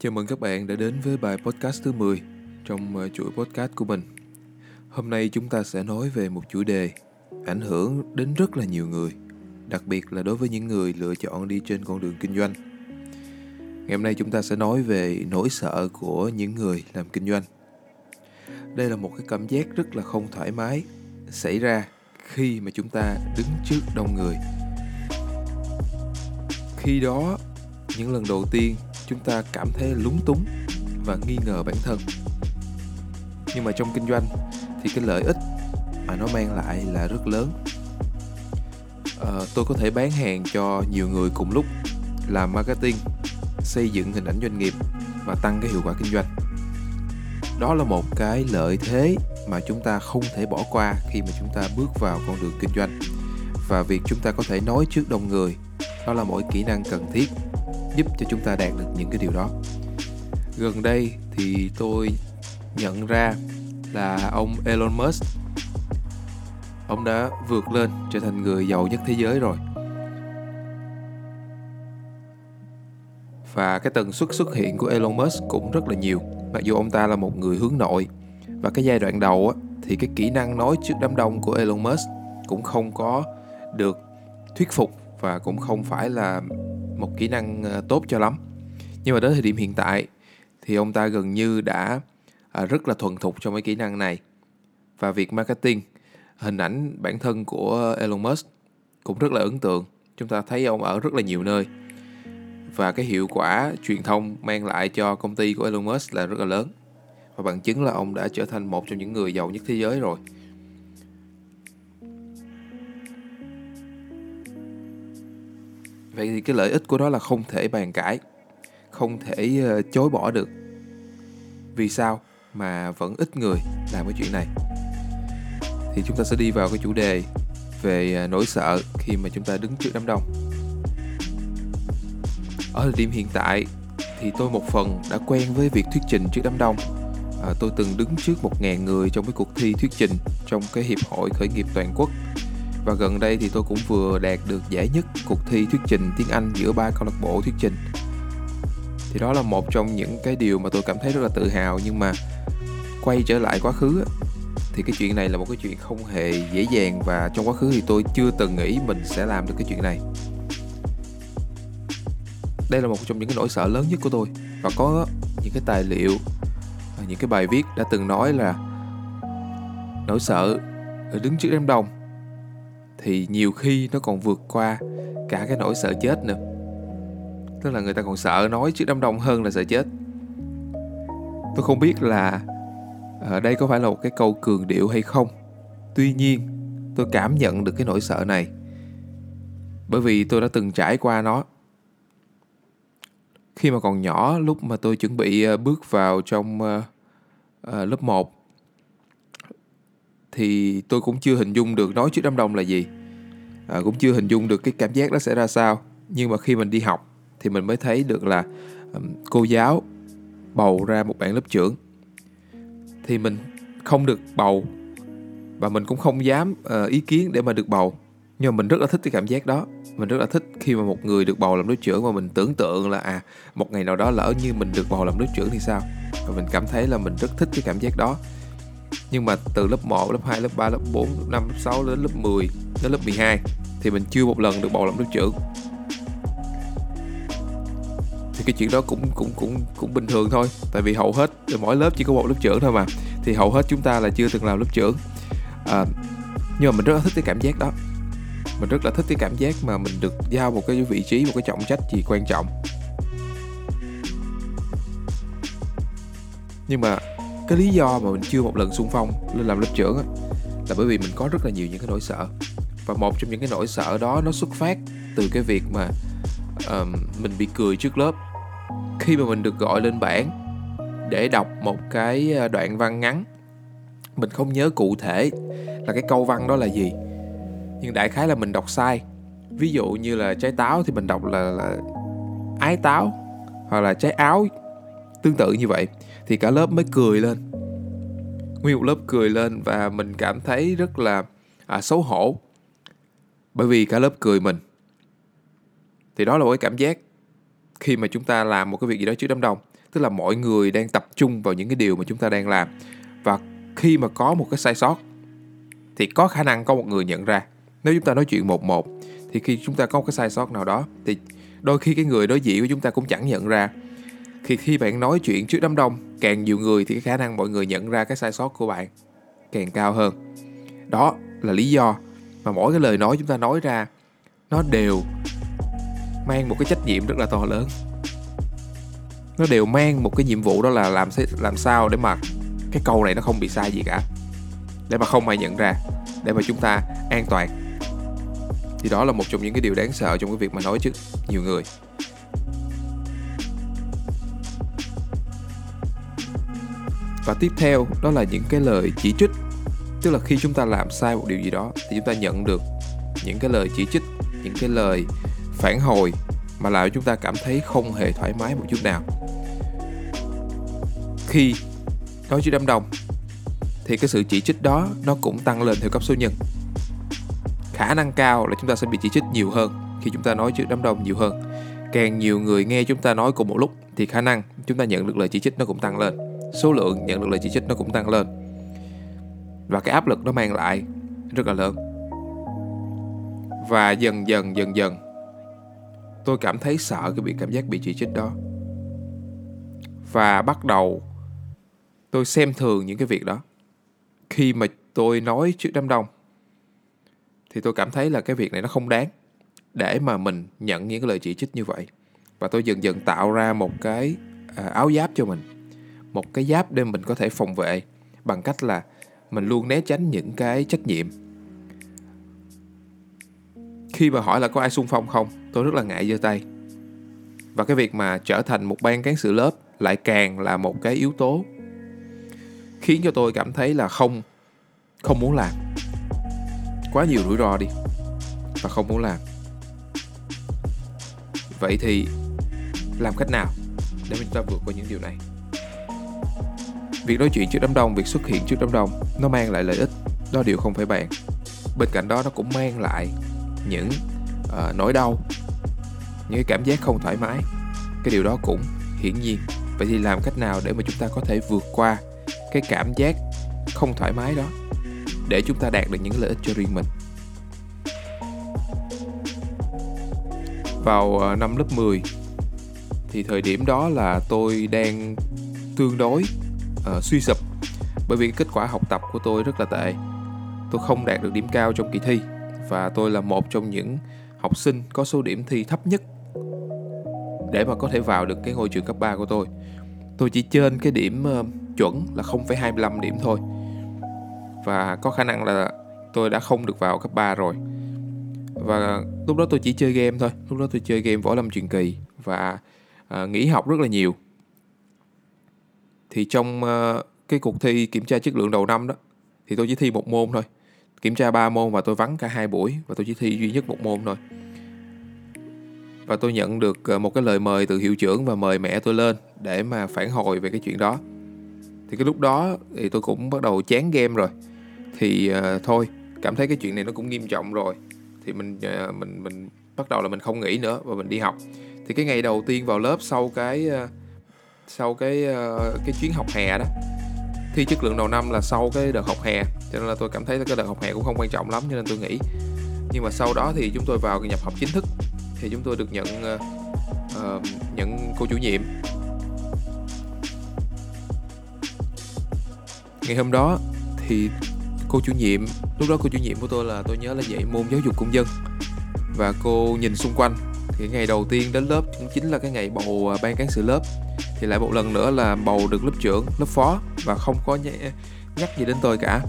Chào mừng các bạn đã đến với bài podcast thứ 10 trong ờ, chuỗi podcast của mình. Hôm nay chúng ta sẽ nói về một chủ đề ảnh hưởng đến rất là nhiều người, đặc biệt là đối với những người lựa chọn đi trên con đường kinh doanh. Ngày hôm nay chúng ta sẽ nói về nỗi sợ của những người làm kinh doanh. Đây là một cái cảm giác rất là không thoải mái xảy ra khi mà chúng ta đứng trước đông người. Khi đó, những lần đầu tiên chúng ta cảm thấy lúng túng và nghi ngờ bản thân. Nhưng mà trong kinh doanh thì cái lợi ích mà nó mang lại là rất lớn. À, tôi có thể bán hàng cho nhiều người cùng lúc làm marketing xây dựng hình ảnh doanh nghiệp và tăng cái hiệu quả kinh doanh. Đó là một cái lợi thế mà chúng ta không thể bỏ qua khi mà chúng ta bước vào con đường kinh doanh. Và việc chúng ta có thể nói trước đông người đó là mỗi kỹ năng cần thiết giúp cho chúng ta đạt được những cái điều đó. Gần đây thì tôi nhận ra là ông Elon Musk ông đã vượt lên trở thành người giàu nhất thế giới rồi. Và cái tần suất xuất hiện của Elon Musk cũng rất là nhiều. Mặc dù ông ta là một người hướng nội và cái giai đoạn đầu á, thì cái kỹ năng nói trước đám đông của Elon Musk cũng không có được thuyết phục và cũng không phải là một kỹ năng ờ, tốt cho lắm. Nhưng mà đến thời điểm hiện tại thì ông ta gần như đã à, rất là thuần thục trong cái kỹ năng này. Và việc marketing, hình ảnh bản thân của Elon Musk cũng rất là ấn tượng. Chúng ta thấy ông ở rất là nhiều nơi. Và cái hiệu quả truyền thông mang lại cho công ty của Elon Musk là rất là lớn. Và bằng chứng là ông đã trở thành một trong những người giàu nhất thế giới rồi. Vậy thì cái lợi ích của nó là không thể bàn cãi không thể ờ, chối bỏ được. Vì sao mà vẫn ít người làm cái chuyện này? Thì chúng ta sẽ đi vào cái chủ đề về ờ, nỗi sợ khi mà chúng ta đứng trước đám đông. Ở thời điểm hiện tại thì tôi một phần đã quen với việc thuyết trình trước đám đông. À, tôi từng đứng trước một ngàn người trong cái cuộc thi thuyết trình trong cái hiệp hội khởi nghiệp toàn quốc và gần đây thì tôi cũng vừa đạt được giải nhất cuộc thi thuyết trình tiếng Anh giữa ba câu lạc bộ thuyết trình. Thì đó là một trong những cái điều mà tôi cảm thấy rất là tự hào, nhưng mà quay trở lại quá khứ thì cái chuyện này là một cái chuyện không hề dễ dàng và trong quá khứ thì tôi chưa từng nghĩ mình sẽ làm được cái chuyện này. Đây là một trong những cái nỗi sợ lớn nhất của tôi. Và có những cái tài liệu à, những cái bài viết đã từng nói là nỗi sợ đứng trước đám đông thì nhiều khi nó còn vượt qua cả cái nỗi sợ chết nữa. Tức là người ta còn sợ nói trước đám đông hơn là sợ chết. Tôi không biết là ở đây có phải là một cái câu cường điệu hay không. Tuy nhiên, tôi cảm nhận được cái nỗi sợ này. Bởi vì tôi đã từng trải qua nó. Khi mà còn nhỏ, lúc mà tôi chuẩn bị ờ, bước vào trong ờ, lớp 1 thì tôi cũng chưa hình dung được nói trước đám đông là gì. À, cũng chưa hình dung được cái cảm giác đó sẽ ra sao. Nhưng mà khi mình đi học thì mình mới thấy được là um, cô giáo bầu ra một bạn lớp trưởng. Thì mình không được bầu và mình cũng không dám uh, ý kiến để mà được bầu. Nhưng mà mình rất là thích cái cảm giác đó. Mình rất là thích khi mà một người được bầu làm lớp trưởng và mình tưởng tượng là à một ngày nào đó lỡ như mình được bầu làm lớp trưởng thì sao? Và mình cảm thấy là mình rất thích cái cảm giác đó nhưng mà từ lớp 1, lớp 2, lớp 3, lớp 4, lớp 5, lớp 6 đến lớp 10 đến lớp 12 thì mình chưa một lần được bầu làm lớp trưởng. Thì cái chuyện đó cũng cũng cũng cũng bình thường thôi. Tại vì hầu hết mỗi lớp chỉ có một lớp trưởng thôi mà. Thì hầu hết chúng ta là chưa từng làm lớp trưởng. À, nhưng mà mình rất là thích cái cảm giác đó. Mình rất là thích cái cảm giác mà mình được giao một cái vị trí một cái trọng trách gì quan trọng. Nhưng mà cái lý do mà mình chưa một lần xung phong lên làm lớp trưởng á, là bởi vì mình có rất là nhiều những cái nỗi sợ. Và một trong những cái nỗi sợ đó nó xuất phát từ cái việc mà um, mình bị cười trước lớp. Khi mà mình được gọi lên bảng để đọc một cái ờ, đoạn văn ngắn mình không nhớ cụ thể là cái câu văn đó là gì. Nhưng đại khái là mình đọc sai. Ví dụ như là trái táo thì mình đọc là, là ái táo hoặc là trái áo tương tự như vậy thì cả lớp mới cười lên. Nguyên một lớp cười lên và mình cảm thấy rất là à, xấu hổ. Bởi vì cả lớp cười mình. Thì đó là một cái cảm giác khi mà chúng ta làm một cái việc gì đó trước đám đông. Tức là mọi người đang tập trung vào những cái điều mà chúng ta đang làm. Và khi mà có một cái sai sót thì có khả năng có một người nhận ra. Nếu chúng ta nói chuyện một một thì khi chúng ta có một cái sai sót nào đó thì đôi khi cái người đối diện của chúng ta cũng chẳng nhận ra thì khi bạn nói chuyện trước đám đông, càng nhiều người thì cái khả năng mọi người nhận ra cái sai sót của bạn càng cao hơn. Đó là lý do mà mỗi cái lời nói chúng ta nói ra, nó đều mang một cái trách nhiệm rất là to lớn. Nó đều mang một cái nhiệm vụ đó là làm làm sao để mà cái câu này nó không bị sai gì cả, để mà không ai nhận ra, để mà chúng ta an toàn. Thì đó là một trong những cái điều đáng sợ trong cái việc mà nói trước nhiều người. Và tiếp theo, đó là những cái lời chỉ trích. Tức là khi chúng ta làm sai một điều gì đó, thì chúng ta nhận được những cái lời chỉ trích, những cái lời phản hồi mà làm cho chúng ta cảm thấy không hề thoải mái một chút nào. Khi nói chữ đám đông, thì cái sự chỉ trích đó nó cũng tăng lên theo cấp số nhân. Khả năng cao là chúng ta sẽ bị chỉ trích nhiều hơn khi chúng ta nói trước đám đông nhiều hơn. Càng nhiều người nghe chúng ta nói cùng một lúc, thì khả năng chúng ta nhận được lời chỉ trích nó cũng tăng lên số lượng nhận được lời chỉ trích nó cũng tăng lên. Và cái áp lực nó mang lại rất là lớn. Và dần dần dần dần, tôi cảm thấy sợ cái bị cảm giác bị chỉ trích đó. Và bắt đầu tôi xem thường những cái việc đó. Khi mà tôi nói trước đám đông, thì tôi cảm thấy là cái việc này nó không đáng để mà mình nhận những cái lời chỉ trích như vậy. Và tôi dần dần tạo ra một cái à, áo giáp cho mình một cái giáp để mình có thể phòng vệ bằng cách là mình luôn né tránh những cái trách nhiệm. Khi mà hỏi là có ai xung phong không, tôi rất là ngại giơ tay. Và cái việc mà trở thành một ban cán sự lớp lại càng là một cái yếu tố khiến cho tôi cảm thấy là không không muốn làm. Quá nhiều rủi ro đi và không muốn làm. Vậy thì làm cách nào để chúng ta vượt qua những điều này? Việc nói chuyện trước đám đông việc xuất hiện trước đám đông nó mang lại lợi ích. Đó điều không phải bàn bên cạnh đó nó cũng mang lại những uh, nỗi đau những cái cảm giác không thoải mái. Cái điều đó cũng hiển nhiên. Vậy thì làm cách nào để mà chúng ta có thể vượt qua cái cảm giác không thoải mái đó để chúng ta đạt được những lợi ích cho riêng mình? Vào ờ, năm lớp 10 thì thời điểm đó là tôi đang tương đối uh, suy sụp. Bởi vì kết quả học tập của tôi rất là tệ. Tôi không đạt được điểm cao trong kỳ thi. Và tôi là một trong những học sinh có số điểm thi thấp nhất để mà có thể vào được cái ngôi trường cấp 3 của tôi. Tôi chỉ trên cái điểm uh, chuẩn là 0,25 điểm thôi. Và có khả năng là tôi đã không được vào cấp 3 rồi. Và lúc đó tôi chỉ chơi game thôi. Lúc đó tôi chơi game võ lâm truyền kỳ và uh, nghỉ học rất là nhiều thì trong ờ, cái cuộc thi kiểm tra chất lượng đầu năm đó thì tôi chỉ thi một môn thôi. Kiểm tra ba môn và tôi vắng cả hai buổi và tôi chỉ thi duy nhất một môn thôi. Và tôi nhận được ờ, một cái lời mời từ hiệu trưởng và mời mẹ tôi lên để mà phản hồi về cái chuyện đó. Thì cái lúc đó thì tôi cũng bắt đầu chán game rồi. Thì uh, thôi cảm thấy cái chuyện này nó cũng nghiêm trọng rồi. Thì mình uh, mình mình bắt đầu là mình không nghĩ nữa và mình đi học. Thì cái ngày đầu tiên vào lớp sau cái uh, sau cái uh, cái chuyến học hè đó. Thi chất lượng đầu năm là sau cái đợt học hè cho nên là tôi cảm thấy cái đợt học hè cũng không quan trọng lắm cho nên tôi nghĩ nhưng mà sau đó thì chúng tôi vào nhập học chính thức thì chúng tôi được nhận uh, uh, nhận cô chủ nhiệm. Ngày hôm đó thì cô chủ nhiệm lúc đó cô chủ nhiệm của tôi là tôi nhớ là dạy môn giáo dục công dân. Và cô nhìn xung quanh thì ngày đầu tiên đến lớp cũng chính là cái ngày bầu ban cán sự lớp thì lại một lần nữa là bầu được lớp trưởng, lớp phó và không có nhắc gì đến tôi cả.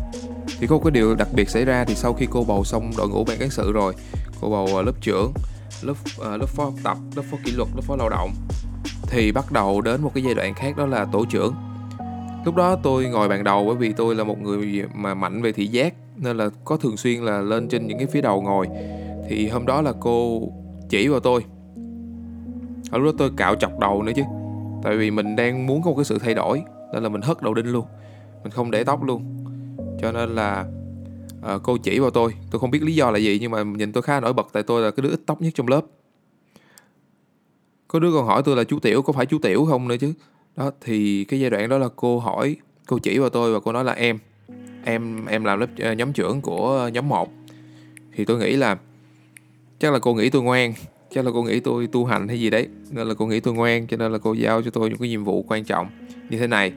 Thì có cái điều đặc biệt xảy ra thì sau khi cô bầu xong đội ngũ ban cán sự rồi, cô bầu ờ, lớp trưởng, lớp ờ, lớp phó học tập, lớp phó kỷ luật, lớp phó lao động, thì bắt đầu đến một cái giai đoạn khác đó là tổ trưởng. Lúc đó tôi ngồi bàn đầu bởi vì tôi là một người mà mạnh về thị giác, nên là có thường xuyên là lên trên những cái phía đầu ngồi. Thì hôm đó là cô chỉ vào tôi. Ở lúc đó tôi cạo chọc đầu nữa chứ tại vì mình đang muốn có một cái sự thay đổi nên là mình hất đầu đinh luôn. Mình không để tóc luôn. Cho nên là uh, cô chỉ vào tôi. Tôi không biết lý do là gì nhưng mà nhìn tôi khá nổi bật tại tôi là cái đứa ít tóc nhất trong lớp. Có đứa còn hỏi tôi là chú tiểu có phải chú tiểu không nữa chứ? Đó thì cái giai đoạn đó là cô hỏi cô chỉ vào tôi và cô nói là em em em làm lớp ờ, nhóm trưởng của nhóm 1 thì tôi nghĩ là chắc là cô nghĩ tôi ngoan chắc là cô nghĩ tôi tu hành hay gì đấy nên là cô nghĩ tôi ngoan cho nên là cô giao cho tôi những cái nhiệm vụ quan trọng như thế này.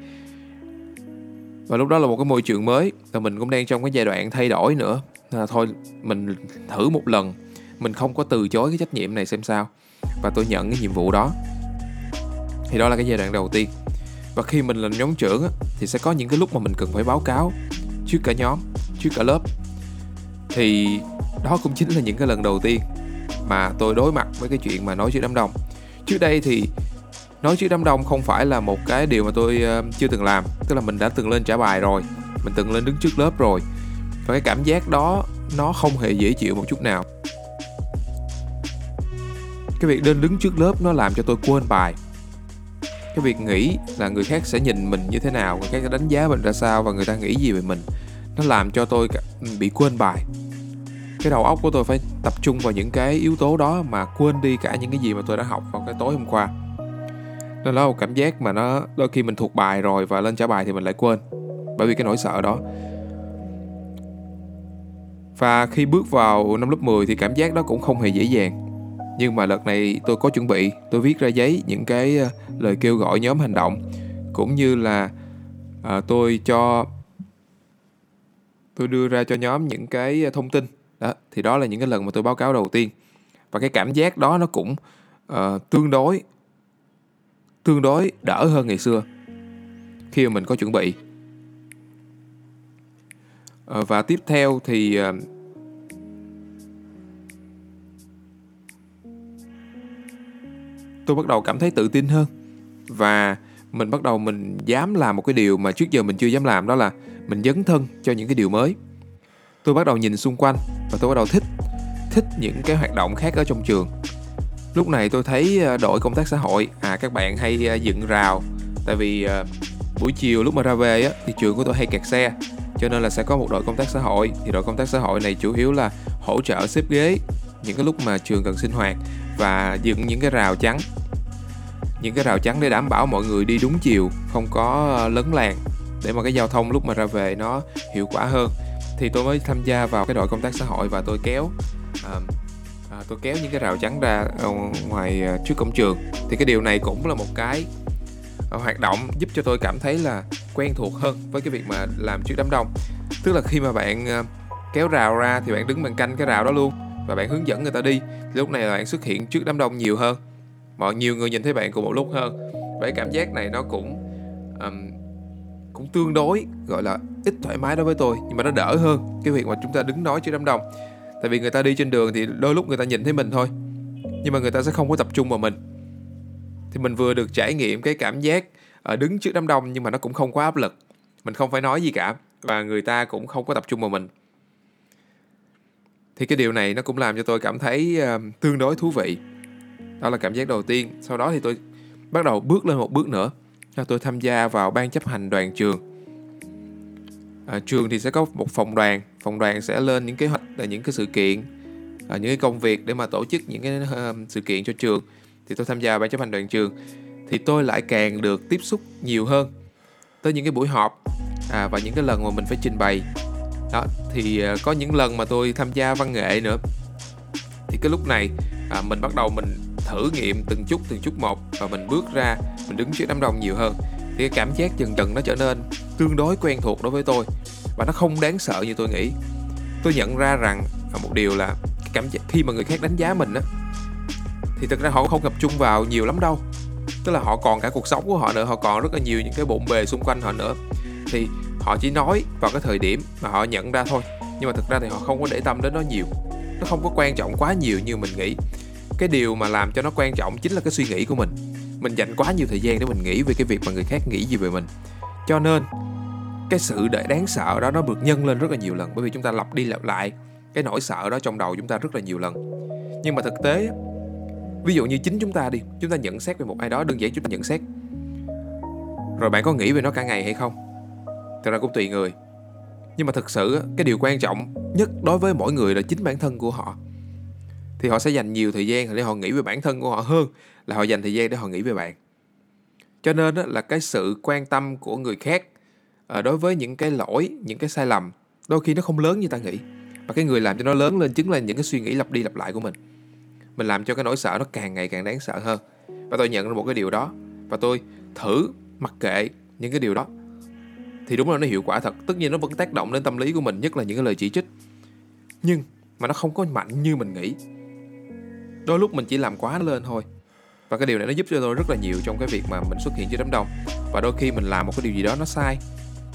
Và lúc đó là một cái môi trường mới và mình cũng đang trong cái giai đoạn thay đổi nữa. À, thôi mình thử một lần mình không có từ chối cái trách nhiệm này xem sao. Và tôi nhận cái nhiệm vụ đó. Thì đó là cái giai đoạn đầu tiên. Và khi mình là nhóm trưởng á, thì sẽ có những cái lúc mà mình cần phải báo cáo trước cả nhóm trước cả lớp. Thì đó cũng chính là những cái lần đầu tiên mà tôi đối mặt với cái chuyện mà nói chữ đám đông. Trước đây thì nói chữ đám đông không phải là một cái điều mà tôi ờ, chưa từng làm. Tức là mình đã từng lên trả bài rồi, mình từng lên đứng trước lớp rồi. Và cái cảm giác đó nó không hề dễ chịu một chút nào. Cái việc lên đứng trước lớp nó làm cho tôi quên bài. Cái việc nghĩ là người khác sẽ nhìn mình như thế nào, người khác sẽ đánh giá mình ra sao và người ta nghĩ gì về mình, nó làm cho tôi ừ, bị quên bài cái đầu óc của tôi phải tập trung vào những cái yếu tố đó mà quên đi cả những cái gì mà tôi đã học vào cái tối hôm qua. Nên đó là một cảm giác mà nó đôi khi mình thuộc bài rồi và lên trả bài thì mình lại quên bởi vì cái nỗi sợ đó. Và khi bước vào năm lớp 10 thì cảm giác đó cũng không hề dễ dàng. Nhưng mà lần này tôi có chuẩn bị tôi viết ra giấy những cái ờ, lời kêu gọi nhóm hành động cũng như là à, tôi cho tôi đưa ra cho nhóm những cái ờ, thông tin thì đó là những cái lần mà tôi báo cáo đầu tiên. Và cái cảm giác đó nó cũng uh, tương đối tương đối đỡ hơn ngày xưa khi mà mình có chuẩn bị. Uh, và tiếp theo thì uh, tôi bắt đầu cảm thấy tự tin hơn. Và mình bắt đầu mình dám làm một cái điều mà trước giờ mình chưa dám làm đó là mình dấn thân cho những cái điều mới tôi bắt đầu nhìn xung quanh và tôi bắt đầu thích thích những cái hoạt động khác ở trong trường. Lúc này tôi thấy ờ, đội công tác xã hội. À các bạn hay ờ, dựng rào. Tại vì ờ, buổi chiều lúc mà ra về á, thì trường của tôi hay kẹt xe cho nên là sẽ có một đội công tác xã hội. Thì đội công tác xã hội này chủ yếu là hỗ trợ xếp ghế những cái lúc mà trường cần sinh hoạt và dựng những cái rào chắn. Những cái rào chắn để đảm bảo mọi người đi đúng chiều không có lấn làng để mà cái giao thông lúc mà ra về nó hiệu quả hơn thì tôi mới tham gia vào cái đội công tác xã hội và tôi kéo à, à, tôi kéo những cái rào chắn ra ờ, ngoài à, trước cổng trường. Thì cái điều này cũng là một cái à, hoạt động giúp cho tôi cảm thấy là quen thuộc hơn với cái việc mà làm trước đám đông. Tức là khi mà bạn à, kéo rào ra thì bạn đứng bạn canh cái rào đó luôn và bạn hướng dẫn người ta đi. Thì lúc này là bạn xuất hiện trước đám đông nhiều hơn mọi nhiều người nhìn thấy bạn cùng một lúc hơn. Và cái cảm giác này nó cũng um, cũng tương đối gọi là ít thoải mái đối với tôi nhưng mà nó đỡ hơn cái việc mà chúng ta đứng nói trước đám đông. Tại vì người ta đi trên đường thì đôi lúc người ta nhìn thấy mình thôi nhưng mà người ta sẽ không có tập trung vào mình. Thì mình vừa được trải nghiệm cái cảm giác ở đứng trước đám đông nhưng mà nó cũng không quá áp lực mình không phải nói gì cả và người ta cũng không có tập trung vào mình. Thì cái điều này nó cũng làm cho tôi cảm thấy uh, tương đối thú vị. Đó là cảm giác đầu tiên. Sau đó thì tôi bắt đầu bước lên một bước nữa là tôi tham gia vào ban chấp hành đoàn trường. À, trường thì sẽ có một phòng đoàn. Phòng đoàn sẽ lên những kế hoạch là những cái sự kiện à, những cái công việc để mà tổ chức những cái uh, sự kiện cho trường. Thì tôi tham gia ban chấp hành đoàn trường. Thì tôi lại càng được tiếp xúc nhiều hơn tới những cái buổi họp à, và những cái lần mà mình phải trình bày. Đó thì uh, có những lần mà tôi tham gia văn nghệ nữa. Thì cái lúc này à, mình bắt đầu mình thử nghiệm từng chút từng chút một và mình bước ra, mình đứng trước đám đông nhiều hơn. Thì cái cảm giác dần dần nó trở nên tương đối quen thuộc đối với tôi và nó không đáng sợ như tôi nghĩ. Tôi nhận ra rằng một điều là cái cảm giác, khi mà người khác đánh giá mình á, thì thực ra họ không tập trung vào nhiều lắm đâu. Tức là họ còn cả cuộc sống của họ nữa, họ còn rất là nhiều những cái bộn bề xung quanh họ nữa. Thì họ chỉ nói vào cái thời điểm mà họ nhận ra thôi, nhưng mà thực ra thì họ không có để tâm đến nó nhiều. Nó không có quan trọng quá nhiều như mình nghĩ cái điều mà làm cho nó quan trọng chính là cái suy nghĩ của mình. Mình dành quá nhiều thời gian để mình nghĩ về cái việc mà người khác nghĩ gì về mình. Cho nên, cái sự để đáng sợ đó nó được nhân lên rất là nhiều lần, bởi vì chúng ta lặp đi lặp lại cái nỗi sợ đó trong đầu chúng ta rất là nhiều lần. Nhưng mà thực tế ví dụ như chính chúng ta đi, chúng ta nhận xét về một ai đó, đơn giản chúng ta nhận xét. Rồi bạn có nghĩ về nó cả ngày hay không? Thật ra cũng tùy người. Nhưng mà thực sự cái điều quan trọng nhất đối với mỗi người là chính bản thân của họ thì họ sẽ dành nhiều thời gian để họ nghĩ về bản thân của họ hơn, là họ dành thời gian để họ nghĩ về bạn. Cho nên là cái sự quan tâm của người khác ờ, đối với những cái lỗi, những cái sai lầm, đôi khi nó không lớn như ta nghĩ. Và cái người làm cho nó lớn lên chính là những cái suy nghĩ lặp đi lặp lại của mình. Mình làm cho cái nỗi sợ nó càng ngày càng đáng sợ hơn. Và tôi nhận ra một cái điều đó. Và tôi thử mặc kệ những cái điều đó. Thì đúng là nó hiệu quả thật. Tất nhiên nó vẫn tác động đến tâm lý của mình, nhất là những cái lời chỉ trích. Nhưng mà nó không có mạnh như mình nghĩ đôi lúc mình chỉ làm quá lên thôi. Và cái điều này nó giúp cho tôi rất là nhiều trong cái việc mà mình xuất hiện trước đám đông. Và đôi khi mình làm một cái điều gì đó nó sai.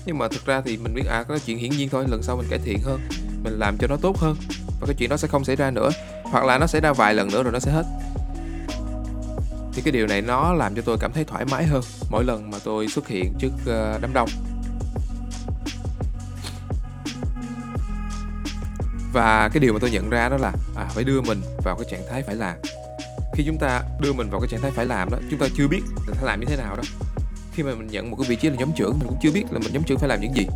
Nhưng mà thực ra thì mình biết à cái chuyện hiển nhiên thôi, lần sau mình cải thiện hơn, mình làm cho nó tốt hơn, và cái chuyện đó sẽ không xảy ra nữa. Hoặc là nó xảy ra vài lần nữa rồi nó sẽ hết. Thì cái điều này nó làm cho tôi cảm thấy thoải mái hơn mỗi lần mà tôi xuất hiện trước ờ, đám đông. Và cái điều mà tôi nhận ra đó là à, phải đưa mình vào cái trạng thái phải làm. Khi chúng ta đưa mình vào cái trạng thái phải làm đó chúng ta chưa biết là phải làm như thế nào đó khi mà mình nhận một cái vị trí là nhóm trưởng mình cũng chưa biết là mình nhóm trưởng phải làm những gì.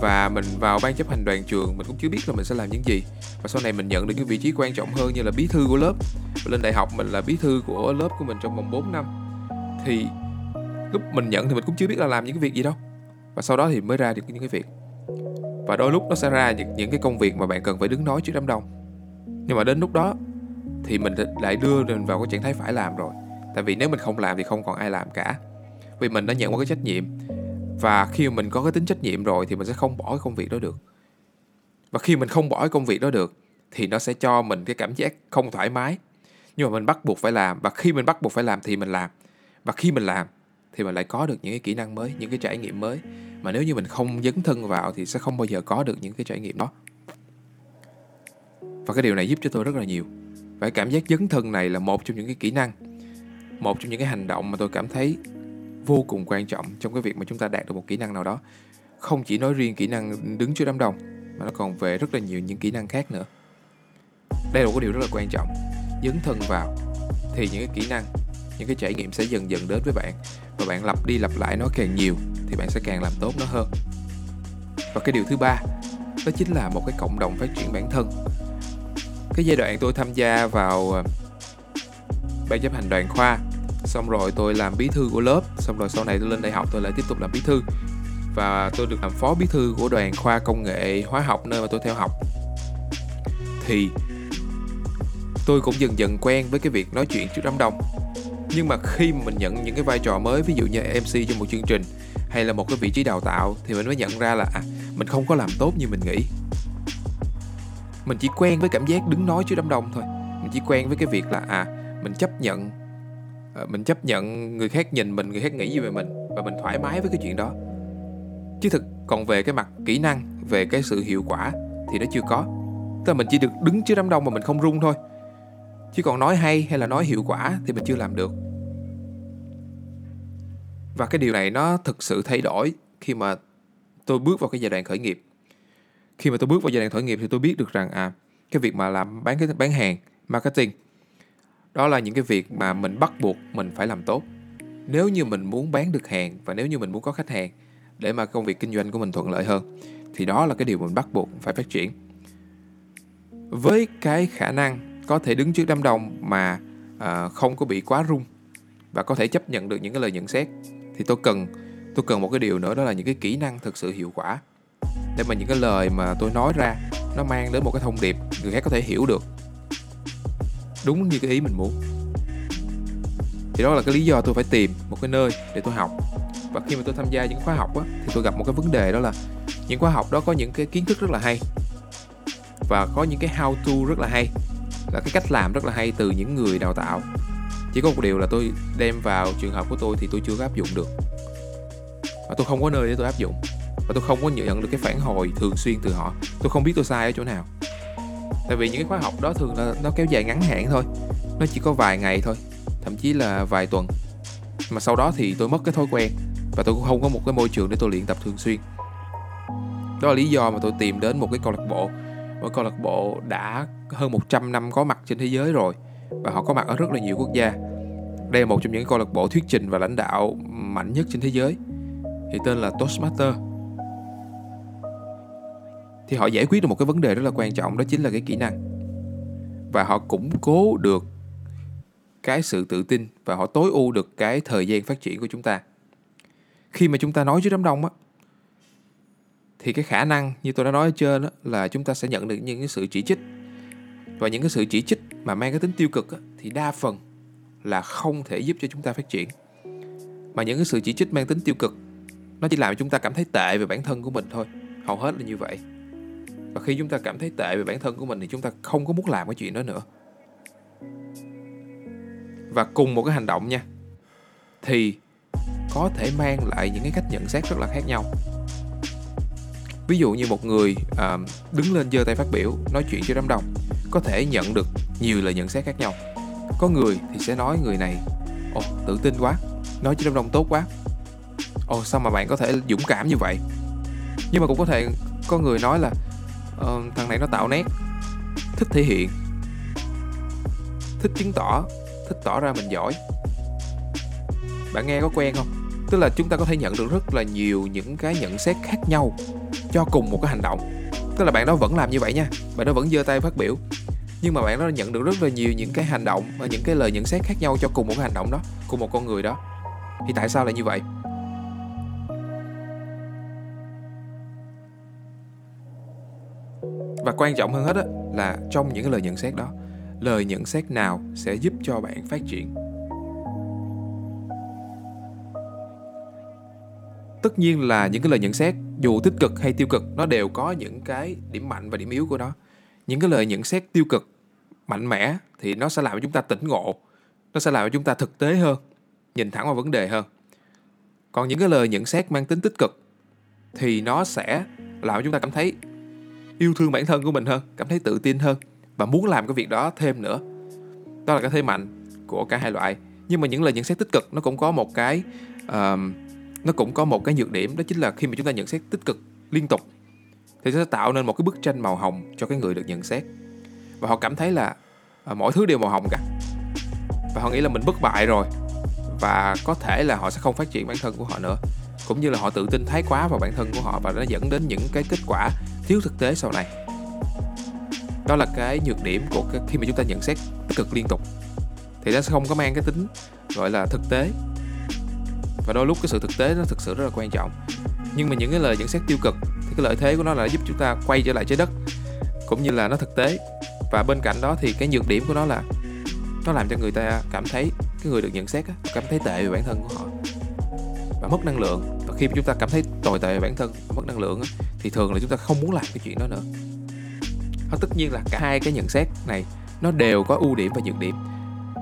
Và mình vào ban chấp hành đoàn trường mình cũng chưa biết là mình sẽ làm những gì. Và sau này mình nhận được những vị trí quan trọng hơn như là bí thư của lớp và lên đại học mình là bí thư của lớp của mình trong vòng 4 năm thì lúc mình nhận thì mình cũng chưa biết là làm những cái việc gì đâu. Và sau đó thì mới ra được những cái việc và đôi lúc nó sẽ ra những, những cái công việc mà bạn cần phải đứng nói trước đám đông. Nhưng mà đến lúc đó thì mình lại đưa mình vào cái trạng thái phải làm rồi. Tại vì nếu mình không làm thì không còn ai làm cả. Vì mình đã nhận một cái trách nhiệm. Và khi mà mình có cái tính trách nhiệm rồi thì mình sẽ không bỏ cái công việc đó được. Và khi mình không bỏ cái công việc đó được thì nó sẽ cho mình cái cảm giác không thoải mái. Nhưng mà mình bắt buộc phải làm. Và khi mình bắt buộc phải làm thì mình làm. Và khi mình làm thì mình lại có được những cái kỹ năng mới, những cái trải nghiệm mới. Mà nếu như mình không dấn thân vào thì sẽ không bao giờ có được những cái trải nghiệm đó. Và cái điều này giúp cho tôi rất là nhiều. Và cảm giác dấn thân này là một trong những cái kỹ năng, một trong những cái hành động mà tôi cảm thấy vô cùng quan trọng trong cái việc mà chúng ta đạt được một kỹ năng nào đó. Không chỉ nói riêng kỹ năng đứng trước đám đông, mà nó còn về rất là nhiều những kỹ năng khác nữa. Đây là một cái điều rất là quan trọng. Dấn thân vào thì những cái kỹ năng, những cái trải nghiệm sẽ dần dần đến với bạn và bạn lặp đi lặp lại nó càng nhiều thì bạn sẽ càng làm tốt nó hơn. Và cái điều thứ ba, đó chính là một cái cộng đồng phát triển bản thân. Cái giai đoạn tôi tham gia vào ờ, ban chấp hành đoàn khoa, xong rồi tôi làm bí thư của lớp, xong rồi sau này tôi lên đại học tôi lại tiếp tục làm bí thư. Và tôi được làm phó bí thư của đoàn khoa công nghệ hóa học nơi mà tôi theo học. Thì tôi cũng dần dần quen với cái việc nói chuyện trước đám đông nhưng mà khi mà mình nhận những cái vai trò mới ví dụ như mc trong một chương trình hay là một cái vị trí đào tạo thì mình mới nhận ra là à, mình không có làm tốt như mình nghĩ. Mình chỉ quen với cảm giác đứng nói trước đám đông thôi. Mình chỉ quen với cái việc là à mình chấp nhận ờ, mình chấp nhận người khác nhìn mình người khác nghĩ gì về mình và mình thoải mái với cái chuyện đó. Chứ thực còn về cái mặt kỹ năng về cái sự hiệu quả thì nó chưa có. Tức là mình chỉ được đứng trước đám đông mà mình không rung thôi chứ còn nói hay hay là nói hiệu quả thì mình chưa làm được. Và cái điều này nó thực sự thay đổi khi mà tôi bước vào cái giai đoạn khởi nghiệp. Khi mà tôi bước vào giai đoạn khởi nghiệp thì tôi biết được rằng à cái việc mà làm bán cái, bán hàng, marketing, đó là những cái việc mà mình bắt buộc mình phải làm tốt. Nếu như mình muốn bán được hàng và nếu như mình muốn có khách hàng để mà công việc kinh doanh của mình thuận lợi hơn, thì đó là cái điều mình bắt buộc phải phát triển. Với cái khả năng có thể đứng trước đám đông mà uh, không có bị quá rung và có thể chấp nhận được những cái lời nhận xét thì tôi cần tôi cần một cái điều nữa đó là những cái kỹ năng thực sự hiệu quả. Để mà những cái lời mà tôi nói ra nó mang đến một cái thông điệp người khác có thể hiểu được. Đúng như cái ý mình muốn. Thì đó là cái lý do tôi phải tìm một cái nơi để tôi học. Và khi mà tôi tham gia những khóa học á, thì tôi gặp một cái vấn đề đó là những khóa học đó có những cái kiến thức rất là hay và có những cái how to rất là hay là cái cách làm rất là hay từ những người đào tạo. Chỉ có một điều là tôi đem vào trường hợp của tôi thì tôi chưa có áp dụng được. Và tôi không có nơi để tôi áp dụng. Và tôi không có nhận được cái phản hồi thường xuyên từ họ. Tôi không biết tôi sai ở chỗ nào. Tại vì những cái khóa học đó thường là nó kéo dài ngắn hạn thôi. Nó chỉ có vài ngày thôi, thậm chí là vài tuần. Mà sau đó thì tôi mất cái thói quen và tôi cũng không có một cái môi trường để tôi luyện tập thường xuyên. Đó là lý do mà tôi tìm đến một cái câu lạc bộ một câu lạc bộ đã hơn 100 năm có mặt trên thế giới rồi và họ có mặt ở rất là nhiều quốc gia. Đây là một trong những câu lạc bộ thuyết trình và lãnh đạo mạnh nhất trên thế giới, thì tên là Toastmaster. Thì họ giải quyết được một cái vấn đề rất là quan trọng, đó chính là cái kỹ năng. Và họ củng cố được cái sự tự tin và họ tối ưu được cái thời gian phát triển của chúng ta. Khi mà chúng ta nói với đám đông á thì cái khả năng như tôi đã nói ở trên đó, là chúng ta sẽ nhận được những cái sự chỉ trích. Và những cái sự chỉ trích mà mang cái tính tiêu cực đó, thì đa phần là không thể giúp cho chúng ta phát triển. Mà những cái sự chỉ trích mang tính tiêu cực nó chỉ làm cho chúng ta cảm thấy tệ về bản thân của mình thôi. Hầu hết là như vậy. Và khi chúng ta cảm thấy tệ về bản thân của mình thì chúng ta không có muốn làm cái chuyện đó nữa. Và cùng một cái hành động nha thì có thể mang lại những cái cách nhận xét rất là khác nhau ví dụ như một người à, đứng lên giơ tay phát biểu nói chuyện cho đám đông có thể nhận được nhiều lời nhận xét khác nhau. Có người thì sẽ nói người này ồ tự tin quá nói cho đám đông tốt quá. Ồ sao mà bạn có thể dũng cảm như vậy? Nhưng mà cũng có thể có người nói là uh, thằng này nó tạo nét thích thể hiện thích chứng tỏ thích tỏ ra mình giỏi. Bạn nghe có quen không? Tức là chúng ta có thể nhận được rất là nhiều những cái nhận xét khác nhau cho cùng một cái hành động. Tức là bạn đó vẫn làm như vậy nha bạn đó vẫn giơ tay phát biểu. Nhưng mà bạn đó nhận được rất là nhiều những cái hành động và những cái lời nhận xét khác nhau cho cùng một cái hành động đó cùng một con người đó. Thì tại sao lại như vậy? Và quan trọng hơn hết á, là trong những cái lời nhận xét đó lời nhận xét nào sẽ giúp cho bạn phát triển? Tất nhiên là những cái lời nhận xét dù tích cực hay tiêu cực nó đều có những cái điểm mạnh và điểm yếu của nó. Những cái lời nhận xét tiêu cực mạnh mẽ thì nó sẽ làm cho chúng ta tỉnh ngộ nó sẽ làm cho chúng ta thực tế hơn nhìn thẳng vào vấn đề hơn. Còn những cái lời nhận xét mang tính tích cực thì nó sẽ làm cho chúng ta cảm thấy yêu thương bản thân của mình hơn cảm thấy tự tin hơn và muốn làm cái việc đó thêm nữa. Đó là cái thế mạnh của cả hai loại. Nhưng mà những lời nhận xét tích cực nó cũng có một cái uh, nó cũng có một cái nhược điểm đó chính là khi mà chúng ta nhận xét tích cực liên tục thì nó sẽ tạo nên một cái bức tranh màu hồng cho cái người được nhận xét. Và họ cảm thấy là à, mọi thứ đều màu hồng cả. Và họ nghĩ là mình bất bại rồi và có thể là họ sẽ không phát triển bản thân của họ nữa. Cũng như là họ tự tin thái quá vào bản thân của họ và nó dẫn đến những cái kết quả thiếu thực tế sau này. Đó là cái nhược điểm của cái, khi mà chúng ta nhận xét tích cực liên tục thì nó sẽ không có mang cái tính gọi là thực tế và đôi lúc cái sự thực tế nó thực sự rất là quan trọng. Nhưng mà những cái lời nhận xét tiêu cực thì cái lợi thế của nó là giúp chúng ta quay trở lại trái đất cũng như là nó thực tế. Và bên cạnh đó thì cái nhược điểm của nó là nó làm cho người ta cảm thấy cái người được nhận xét á, cảm thấy tệ về bản thân của họ. Và mất năng lượng. Và khi chúng ta cảm thấy tồi tệ về bản thân mất năng lượng á, thì thường là chúng ta không muốn làm cái chuyện đó nữa. Và tất nhiên là cả hai cái nhận xét này nó đều có ưu điểm và nhược điểm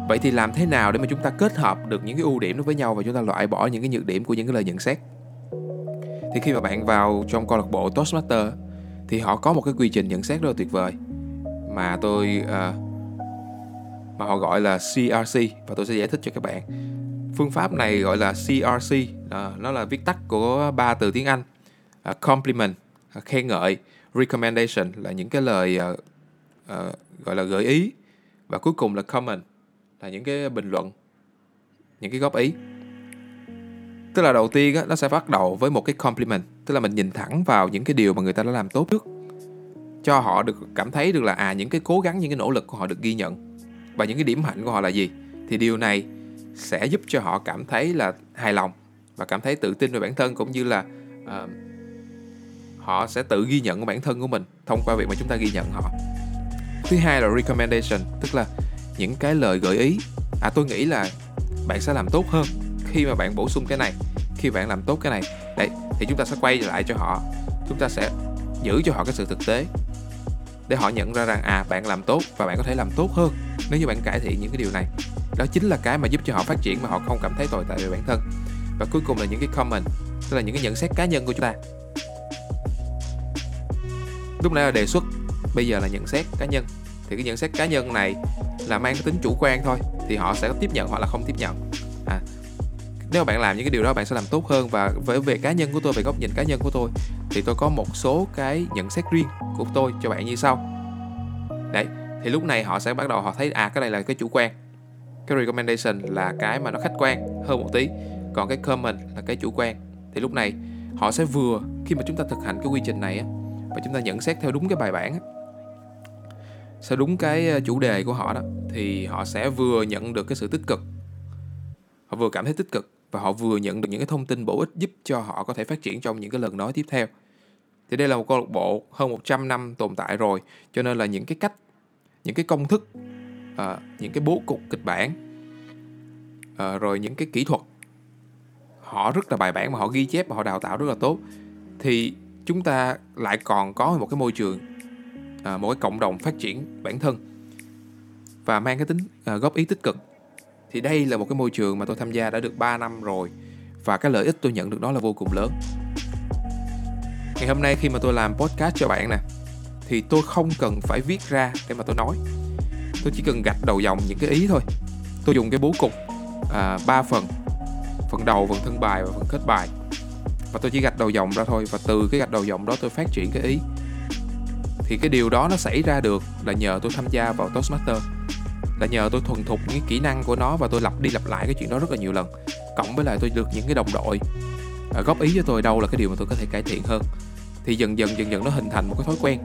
vậy thì làm thế nào để mà chúng ta kết hợp được những cái ưu điểm đó với nhau và chúng ta loại bỏ những cái nhược điểm của những cái lời nhận xét? Thì khi mà bạn vào trong câu lạc bộ Toastmaster thì họ có một cái quy trình nhận xét rất là tuyệt vời. Mà tôi uh, mà họ gọi là CRC và tôi sẽ giải thích cho các bạn. Phương pháp này gọi là CRC uh, ờ, nó là viết tắt của ba từ tiếng Anh uh, compliment uh, khen ngợi recommendation là những cái lời uh, uh, gọi là gợi ý và cuối cùng là comment là những cái bình luận những cái góp ý. Tức là đầu tiên á, nó sẽ bắt đầu với một cái compliment tức là mình nhìn thẳng vào những cái điều mà người ta đã làm tốt trước cho họ được cảm thấy được là à những cái cố gắng những cái nỗ lực của họ được ghi nhận. Và những cái điểm mạnh của họ là gì? Thì điều này sẽ giúp cho họ cảm thấy là hài lòng và cảm thấy tự tin về bản thân cũng như là uh, họ sẽ tự ghi nhận của bản thân của mình thông qua việc mà chúng ta ghi nhận họ. Thứ hai là recommendation tức là những cái lời gợi ý. À tôi nghĩ là bạn sẽ làm tốt hơn khi mà bạn bổ sung cái này. Khi bạn làm tốt cái này, đấy, thì chúng ta sẽ quay lại cho họ. Chúng ta sẽ giữ cho họ cái sự thực tế để họ nhận ra rằng à bạn làm tốt và bạn có thể làm tốt hơn nếu như bạn cải thiện những cái điều này. Đó chính là cái mà giúp cho họ phát triển mà họ không cảm thấy tồi tệ về bản thân. Và cuối cùng là những cái comment, tức là những cái nhận xét cá nhân của chúng ta. Lúc nãy là đề xuất, bây giờ là nhận xét cá nhân. Thì cái nhận xét cá nhân này là mang cái tính chủ quan thôi thì họ sẽ tiếp nhận hoặc là không tiếp nhận. À nếu mà bạn làm những cái điều đó bạn sẽ làm tốt hơn. Và với về cá nhân của tôi về góc nhìn cá nhân của tôi thì tôi có một số cái nhận xét riêng của tôi cho bạn như sau. Đấy thì lúc này họ sẽ bắt đầu họ thấy à cái này là cái chủ quan. Cái recommendation là cái mà nó khách quan hơn một tí. Còn cái comment là cái chủ quan. Thì lúc này họ sẽ vừa khi mà chúng ta thực hành cái quy trình này á và chúng ta nhận xét theo đúng cái bài bản á, sẽ đúng cái ờ, chủ đề của họ đó thì họ sẽ vừa nhận được cái sự tích cực họ vừa cảm thấy tích cực và họ vừa nhận được những cái thông tin bổ ích giúp cho họ có thể phát triển trong những cái lần nói tiếp theo. Thì đây là một câu lạc bộ hơn 100 năm tồn tại rồi cho nên là những cái cách những cái công thức uh, những cái bố cục kịch bản uh, rồi những cái kỹ thuật họ rất là bài bản mà họ ghi chép và họ đào tạo rất là tốt. Thì chúng ta lại còn có một cái môi trường À, một cái cộng đồng phát triển bản thân và mang cái tính à, góp ý tích cực. Thì đây là một cái môi trường mà tôi tham gia đã được 3 năm rồi và cái lợi ích tôi nhận được đó là vô cùng lớn. Ngày hôm nay khi mà tôi làm podcast cho bạn nè thì tôi không cần phải viết ra để mà tôi nói. Tôi chỉ cần gạch đầu dòng những cái ý thôi. Tôi dùng cái bố cục à, 3 phần phần đầu phần thân bài và phần kết bài. Và tôi chỉ gạch đầu dòng ra thôi và từ cái gạch đầu dòng đó tôi phát triển cái ý thì cái điều đó nó xảy ra được là nhờ tôi tham gia vào Toastmaster. Là nhờ tôi thuần thục những kỹ năng của nó và tôi lặp đi lặp lại cái chuyện đó rất là nhiều lần. Cộng với lại tôi được những cái đồng đội à, góp ý cho tôi đâu là cái điều mà tôi có thể cải thiện hơn. Thì dần dần dần dần nó hình thành một cái thói quen.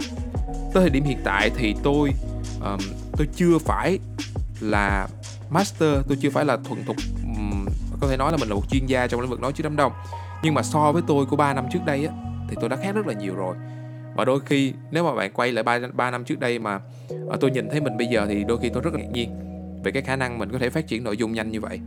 Tới thời điểm hiện tại thì tôi um, tôi chưa phải là master tôi chưa phải là thuần thục um, có thể nói là mình là một chuyên gia trong lĩnh vực nói trước đám đông. Nhưng mà so với tôi của 3 năm trước đây á thì tôi đã khác rất là nhiều rồi và đôi khi nếu mà bạn quay lại 3, 3 năm trước đây mà ờ, tôi nhìn thấy mình bây giờ thì đôi khi tôi rất là ngạc nhiên về cái khả năng mình có thể phát triển nội dung nhanh như vậy.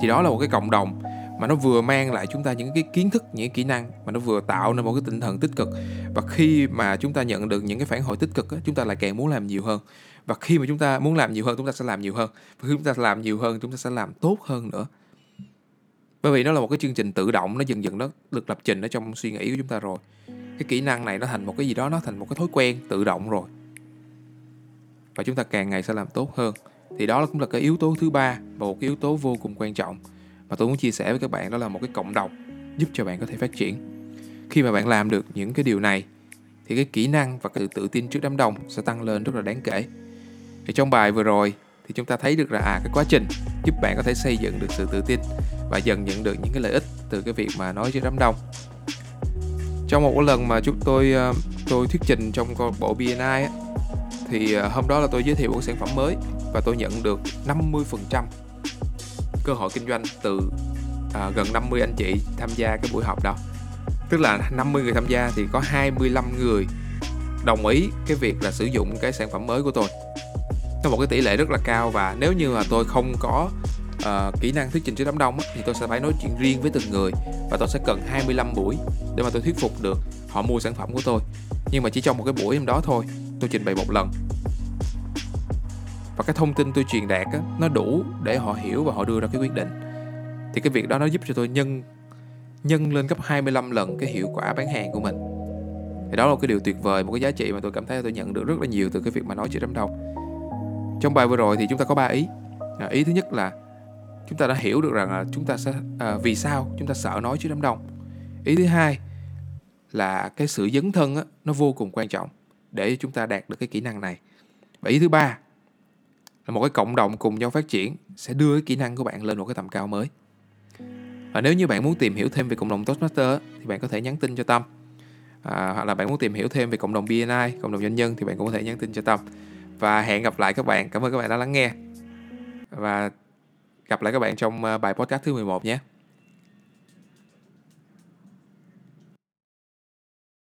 Thì đó là một cái cộng đồng mà nó vừa mang lại chúng ta những cái kiến thức những cái kỹ năng mà nó vừa tạo nên một cái tinh thần tích cực. Và khi mà chúng ta nhận được những cái phản hồi tích cực á, chúng ta lại càng muốn làm nhiều hơn. Và khi mà chúng ta muốn làm nhiều hơn chúng ta sẽ làm nhiều hơn. Và khi chúng ta làm nhiều hơn chúng ta sẽ làm tốt hơn nữa bởi vì nó là một cái chương trình tự động, nó dần dần nó được lập trình ở trong suy nghĩ của chúng ta rồi. Cái kỹ năng này nó thành một cái gì đó, nó thành một cái thói quen tự động rồi. Và chúng ta càng ngày sẽ làm tốt hơn. Thì đó cũng là cái yếu tố thứ ba và một cái yếu tố vô cùng quan trọng mà tôi muốn chia sẻ với các bạn. Đó là một cái cộng đồng giúp cho bạn có thể phát triển. Khi mà bạn làm được những cái điều này, thì cái kỹ năng và cái tự tin trước đám đông sẽ tăng lên rất là đáng kể. Thì trong bài vừa rồi, thì chúng ta thấy được là à cái quá trình giúp bạn có thể xây dựng được sự tự tin và dần nhận được những cái lợi ích từ cái việc mà nói với đám đông. Trong một lần mà chúng tôi ờ, tôi thuyết trình trong câu bộ BNI á, thì ờ, hôm đó là tôi giới thiệu một sản phẩm mới và tôi nhận được 50% cơ hội kinh doanh từ à, gần 50 anh chị tham gia cái buổi họp đó. Tức là 50 người tham gia thì có 25 người đồng ý cái việc là sử dụng cái sản phẩm mới của tôi. Nó một cái tỷ lệ rất là cao và nếu như mà tôi không có uh, kỹ năng thuyết trình trước đám đông á, thì tôi sẽ phải nói chuyện riêng với từng người và tôi sẽ cần 25 buổi để mà tôi thuyết phục được họ mua sản phẩm của tôi. Nhưng mà chỉ trong một cái buổi hôm đó thôi tôi trình bày một lần. Và cái thông tin tôi truyền đạt á, nó đủ để họ hiểu và họ đưa ra cái quyết định. Thì cái việc đó nó giúp cho tôi nhân nhân lên gấp 25 lần cái hiệu quả bán hàng của mình. Thì đó là một cái điều tuyệt vời một cái giá trị mà tôi cảm thấy tôi nhận được rất là nhiều từ cái việc mà nói chuyện đám đông. Trong bài vừa rồi thì chúng ta có ba ý. À, ý thứ nhất là chúng ta đã hiểu được rằng là chúng ta sẽ à, vì sao chúng ta sợ nói trước đám đông. Ý thứ hai là cái sự dấn thân á, nó vô cùng quan trọng để chúng ta đạt được cái kỹ năng này. Và ý thứ ba là một cái cộng đồng cùng nhau phát triển sẽ đưa cái kỹ năng của bạn lên một cái tầm cao mới. Và nếu như bạn muốn tìm hiểu thêm về cộng đồng Toastmaster thì bạn có thể nhắn tin cho Tâm. À, hoặc là bạn muốn tìm hiểu thêm về cộng đồng BNI cộng đồng doanh nhân thì bạn cũng có thể nhắn tin cho Tâm. Và hẹn gặp lại các bạn. Cảm ơn các bạn đã lắng nghe. Và gặp lại các bạn trong ờ, bài podcast thứ 11 nhé.